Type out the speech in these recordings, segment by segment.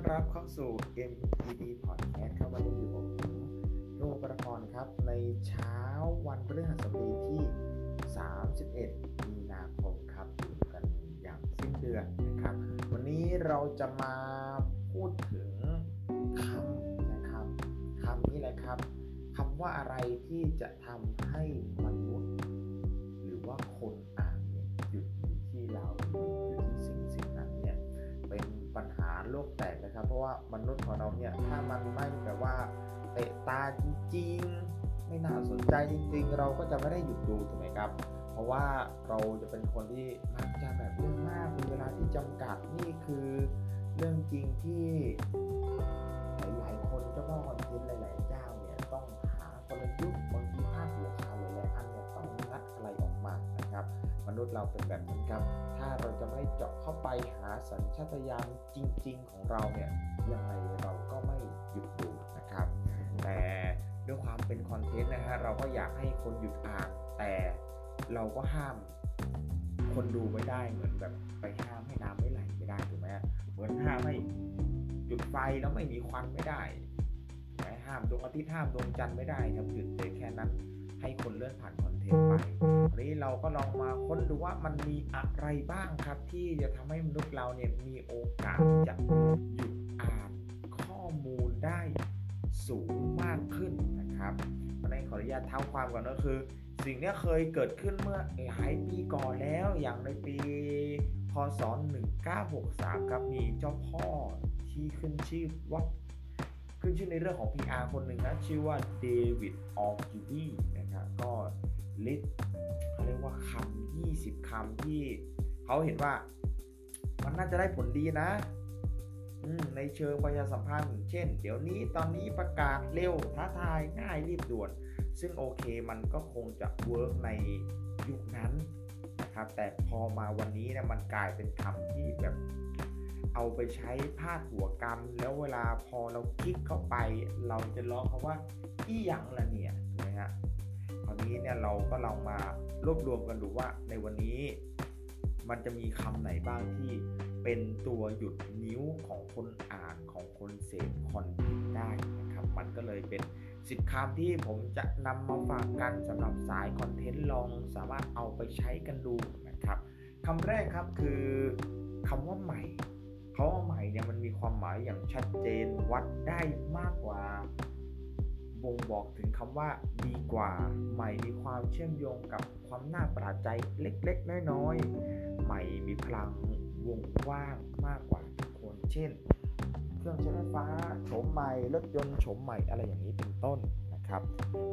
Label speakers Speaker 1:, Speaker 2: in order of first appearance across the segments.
Speaker 1: อนรับเข้าสู่ MPD Podcast ครับวันนี้อยู่กับผมโรประพรครับ ในเช้าวันพฤหัสบดีที่ 31 มีนาคมครับอยู่กันอย่างสิ้นเดือนนะครับ วันนี้เราจะมาพูดถึงคำนะครับคำนี้แหละครับคำว่าอะไรที่จะทำให้มนุษย์ หรือว่าคนอ่านเนี่ยหยุดอยู่ที่เราอยู่ที่สิ่งสิ่งนั้นเนี่ยเป็นปัญหาโลกแตกะครับเพราะว่ามนุษย์ของเราเนี่ยถ้ามันไม่แบบว่าเตะตาจริงๆ ไม่น่าสนใจจริงๆ เราก็จะไม่ได้หยุดดูถูกไหมครับ เพราะว่าเราจะเป็นคนที่มักจะแบบเรื่องมากมีเวลาที่จำกัดนี่คือเรื่องจริงที่หลายๆคนเจ้าพ่อคอนเทนต์หลายๆเจ้า นุษย์เราเป็นแบบนั้นครับ ถ้าเราจะไม่เจาะเข้าไปหาสัญชาตญาณจริง ๆ ของเราเนี่ยยังไงเราก็ไม่หยุดดูนะครับ แต่ด้วยความเป็นคอนเทนต์นะฮะเราก็อยากให้คนหยุดอ่านแต่เราก็ห้ามคนดูไม่ได้เหมือนแบบไปห้ามให้น้ำไม่ไหลไม่ได้ถูกไหมเหมือนห้ามให้จุดไฟแล้วไม่มีควันไม่ได้ห้ามดวงอาทิตย์ห้ามดวงจันทร์ไม่ได้ครับหยุดแต่แค่นั้น ให้คนเลื่อนผ่านคอนเทนต์ไปวันนี้เราก็ลองมาค้นดูว่ามันมีอะไรบ้างครับ ที่จะทำให้มนุษย์เราเนี่ยมีโอกาสจะหยุดอ่านข้อมูลได้สูงมากขึ้นนะครับวันนี้ขออนุญาตเท้าความก่อนก็คือ สิ่งนี้เคยเกิดขึ้นเมื่อหลายปีก่อนแล้วอย่างในปีพศ1963 ครับมีเจ้าพ่อที่ขึ้นชื่อว่า ขึ้นชื่อในเรื่องของ PR คนหนึ่งนะชื่อว่า David Ogilvy นะครับก็ list เขาเรียกว่าคำ20คำที่เขาเห็นว่ามันน่าจะได้ผลดีนะในเชิงประชาสัมพันธ์ เช่น เดี๋ยวนี้ตอนนี้ประกาศเร็วท้าทายง่ายรีบด่วน ซึ่งโอเคมันก็คงจะ work ในยุคนั้นนะครับแต่พอมาวันนี้นะมันกลายเป็นคำที่แบบ เอาไปใช้พาดหัวกรรม แล้วเวลาพอเราคลิกเข้าไป เราจะร้องคาว่าอีหยังละเนี่ยถูกไหมฮะคราวนี้เนี่ยเราก็ลองมารวบรวมกันดูว่าในวันนี้ มันจะมีคำไหนบ้างที่เป็นตัวหยุดนิ้วของคนอ่านของคนเสพคอนเทนต์ได้นะครับ มันก็เลยเป็นสิบคำที่ผมจะนำมาฝากกันสำหรับสายคอนเทนต์ลองสามารถเอาไปใช้กันดูนะครับคำแรกครับคือคำว่าใหม่ คำว่าใหม่เนี่ยมันมีความหมายอย่างชัดเจนวัดได้มากกว่าบ่งบอกถึงคำว่าดีกว่า ใหม่มีความเชื่อมโยงกับความน่าประหลาดใจเล็กๆ น้อยๆ ใหม่มีพลังวงกว้างมากกว่าทุกคนเช่น เครื่องใช้ไฟฟ้าโฉมใหม่รถยนต์โฉมใหม่อะไรอย่างนี้เป็นต้นนะครับ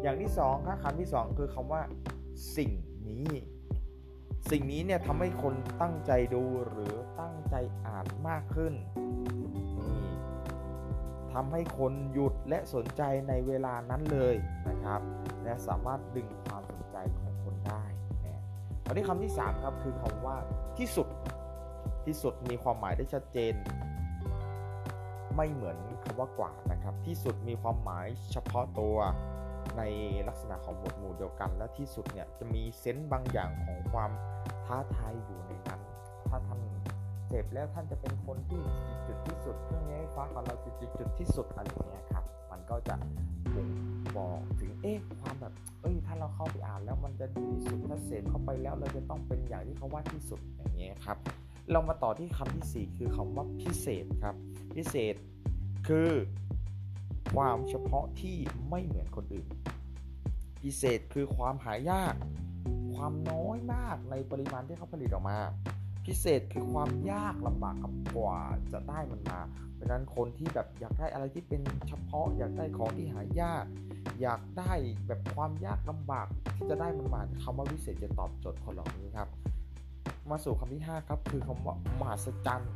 Speaker 1: อย่างที่2ครับคำที่ 2 คือคำว่า สิ่งนี้ สิ่งนี้เนี่ยทำให้คนตั้งใจดูหรือตั้งใจอ่านมากขึ้นนี่ทำให้คนหยุดและสนใจในเวลานั้นเลยนะครับ และสามารถดึงความสนใจของคนได้นะคราวนี้คำที่ 3 ครับคือคำว่าที่สุดที่สุดมีความหมายได้ชัดเจน ไม่เหมือนคำว่ากว่านะครับ ที่สุดมีความหมายเฉพาะตัว ในลักษณะของหมวดหมู่เดียวกัน และที่สุดเนี่ยจะมีเซนต์บางอย่างของความท้าทายอยู่ในนั้น ถ้าท่านเจ็บแล้วท่านจะเป็นคนที่จุดที่สุดเครื่องนี้ฟ้าของเราจุดจุดที่สุดอะไรอย่างเงี้ยครับ มันก็จะบ่งบอกถึงเอ๊ะความแบบเอ้ยถ้าเราเข้าไปอ่านแล้วมันจะดีที่สุดถ้าเสพเข้าไปแล้วเราจะต้องเป็นอย่างที่เขาว่าที่สุดอย่างเงี้ยครับ เรามาต่อที่คำที่ 4 คือคำว่าพิเศษครับ พิเศษคือ ความเฉพาะที่ไม่เหมือนคนอื่น พิเศษคือความหายาก ความน้อยมากในปริมาณที่เขาผลิตออกมา พิเศษคือความยากลำบากกว่าจะได้มันมา เพราะนั้นคนที่แบบอยากได้อะไรที่เป็นเฉพาะ อยากได้ของที่หายาก อยากได้แบบความยากลำบากที่จะได้มันมาคำว่าพิเศษจะตอบโจทย์คนเหล่านี้ครับมาสู่คำที่ 5 ครับ คือคำว่ามหัศจรรย์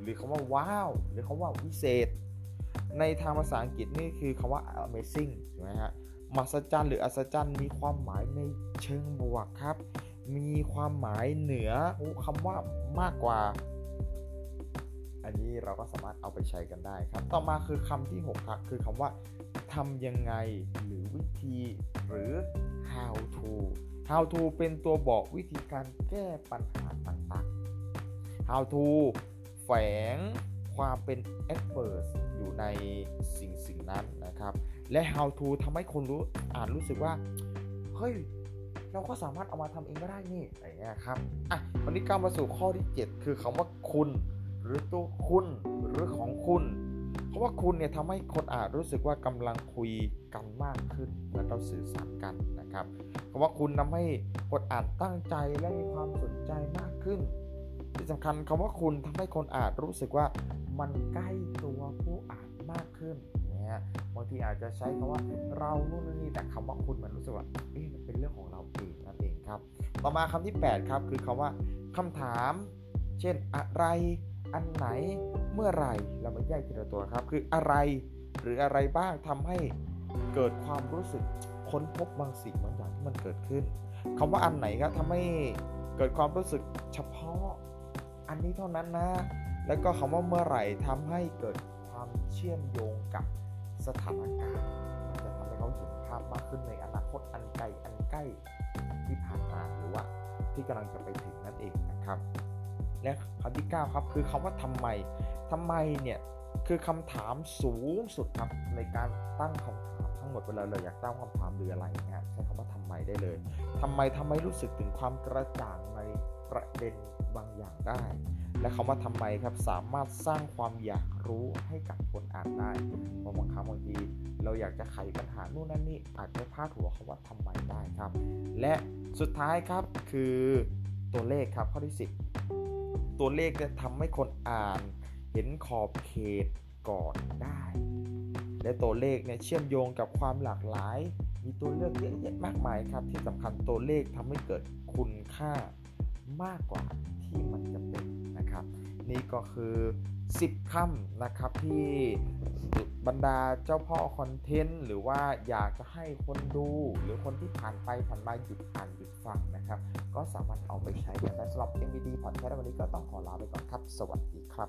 Speaker 1: หรือคำว่าว้าว หรือคำว่าวิเศษ ในทางภาษาอังกฤษนี่คือคำว่า amazing ใช่ไหมฮะมหัศจรรย์หรืออัศจรรย์มีความหมายในเชิงบวกครับ มีความหมายเหนือคำว่ามากกว่า อันนี้เราก็สามารถเอาไปใช้กันได้ครับ ต่อมาคือคำที่6ครับคือคำว่าทำยังไงหรือวิธีหรือ how to how to เป็นตัวบอกวิธีการแก้ปัญหาต่างๆ how to แฝง ความเป็น expert อยู่ในสิ่งสิ่งนั้นนะครับ และ how to ทำให้คนรู้อ่านรู้สึกว่า เฮ้ย เราก็สามารถเอามาทำเองก็ได้นี่อะไรเงี้ยครับอะวันนี้ก้าวมาสู่ข้อที่ 7 คือคำว่าคุณ หรือตัวคุณหรือของคุณเพราะว่าคุณเนี่ยทำให้คนอ่านรู้สึกว่ากำลังคุยกันมากขึ้นเมื่อเราสื่อสารกันนะครับคำว่าคุณทำให้คนอ่านตั้งใจและมีความสนใจมากขึ้น ที่สำคัญคำว่าคุณทำให้คนอ่านรู้สึกว่ามันใกล้ตัวผู้อ่านมากขึ้นเนี่ยบางทีอาจจะใช้คำว่าเรานู่นนี่แต่คำว่าคุณมันรู้สึกว่าเอ๊ะมันเป็นเรื่องของเราเองนั่นเองครับ ต่อมาคำที่ 8 ครับ คือคำว่าคำถาม เช่นอะไร อันไหนเมื่อไหรเรามาแยกทีละตัวครับ คืออะไรหรืออะไรบ้างทำให้เกิดความรู้สึกค้นพบบางสิ่งบางอย่างที่มันเกิดขึ้นคำว่าอันไหนครับทำให้เกิดความรู้สึกเฉพาะ อันนี้เท่านั้นนะ แล้วก็คำว่าเมื่อไหร่ทำให้เกิดความเชื่อมโยงกับสถานการณ์มันจะทำให้เขาเห็นภาพมากขึ้นในอนาคตอันไกลอันใกล้ที่ผ่านมาหรือว่าที่กำลังจะไปถึงนั่นเองนะครับ และคำที่ 9 ครับคือคำว่าทำไมทำไมเนี่ยคือคำถามสูงสุดครับในการตั้งคำถามทั้งหมดเวลาเราอยากตั้งคำถามหรืออะไรเนี่ยใช้คำว่าทำไมได้เลยทำไมทำให้รู้สึกถึงความกระจ่างใน ประเด็นบางอย่างได้ และคำว่าทำไมครับสามารถสร้างความอยากรู้ให้กับคนอ่านได้เพราะบางครั้งบางทีเราอยากจะไขปัญหานู่นนั่นนี่อาจจะพาดหัวคำว่าทำไมได้ครับ และสุดท้ายครับคือตัวเลขครับข้อที่ 10 ตัวเลขจะทำให้คนอ่าน เห็นขอบเขตก่อนได้ และตัวเลขเนี่ยเชื่อมโยงกับความหลากหลาย มีตัวเลือกเยอะแยะมากมายครับ ที่สำคัญตัวเลขทำให้เกิดคุณค่า มากกว่าที่มันจะเป็นนะครับ นี่ก็คือ 10คำนะครับที่บรรดาเจ้าพ่อคอนเทนต์หรือว่าอยากจะให้คนดูหรือคนที่ผ่านไปผ่านมาหยุดอ่านหยุดฟังนะครับ ก็สามารถเอาไปใช้กันได้สำหรับ MVD Podcast วันนี้ก็ต้องขอลาไปก่อนครับ สวัสดีครับ